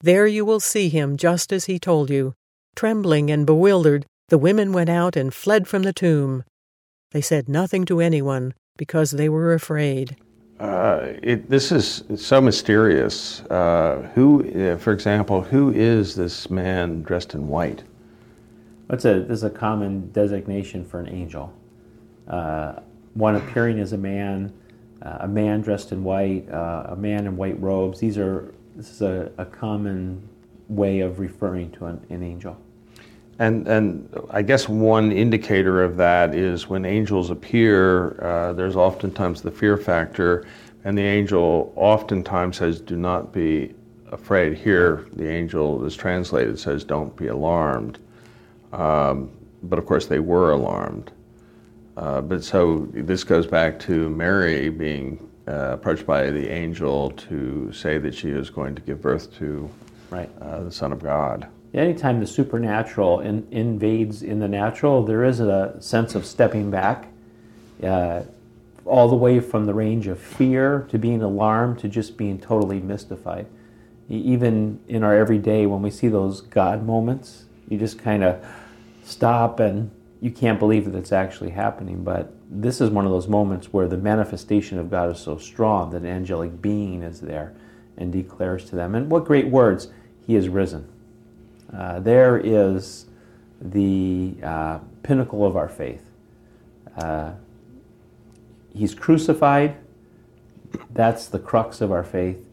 There you will see him just as he told you. Trembling and bewildered, the women went out and fled from the tomb. They said nothing to anyone because they were afraid. Uh, it, this is so mysterious. Uh, who, uh, for example, who is this man dressed in white? That's a, this is a common designation for an angel. Uh, one appearing as a man, uh, a man dressed in white, uh, a man in white robes. These are this is a, a common way of referring to an, an angel. And, and I guess one indicator of that is when angels appear, uh, there's oftentimes the fear factor, and the angel oftentimes says, Do not be afraid. Here, the angel is translated says, Don't be alarmed. Um, but of course, they were alarmed. Uh, but so this goes back to Mary being uh, approached by the angel to say that she is going to give birth to right. Uh, the Son of God anytime the supernatural in, invades in the natural, there is a sense of stepping back, uh, all the way from the range of fear to being alarmed to just being totally mystified. Even in our everyday, when we see those God moments, you just kind of stop and you can't believe that it's actually happening. But this is one of those moments where the manifestation of God is so strong that an angelic being is there and declares to them. And what great words! He is risen. Uh, there is the uh, pinnacle of our faith. Uh, he's crucified, that's the crux of our faith.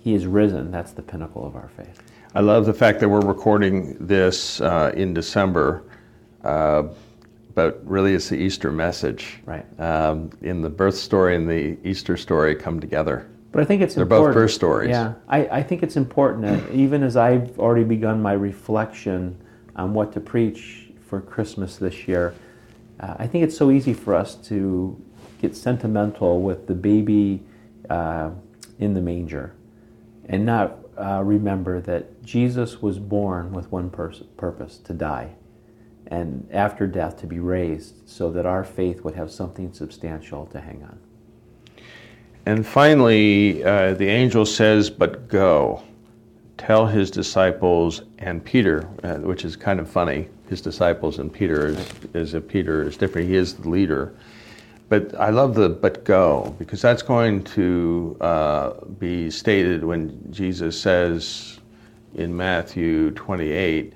He is risen, that's the pinnacle of our faith. I love the fact that we're recording this uh, in December, uh, but really it's the Easter message. Right. Um, in the birth story and the Easter story come together. But I think it's They're important. both birth stories. Yeah, I, I think it's important that even as I've already begun my reflection on what to preach for Christmas this year, uh, I think it's so easy for us to get sentimental with the baby uh, in the manger and not uh, remember that Jesus was born with one pers- purpose to die and after death to be raised so that our faith would have something substantial to hang on. And finally, uh, the angel says, But go, tell his disciples and Peter, uh, which is kind of funny. His disciples and Peter is, is if Peter is different. He is the leader. But I love the but go, because that's going to uh, be stated when Jesus says in Matthew 28,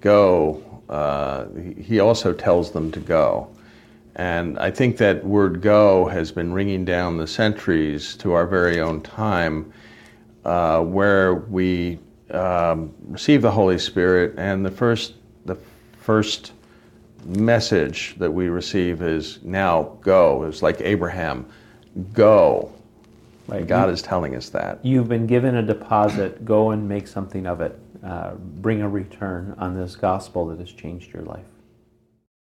Go. Uh, he also tells them to go. And I think that word go has been ringing down the centuries to our very own time, uh, where we um, receive the Holy Spirit, and the first, the first message that we receive is now go. It's like Abraham, go. Right. God you, is telling us that. You've been given a deposit, go and make something of it. Uh, bring a return on this gospel that has changed your life.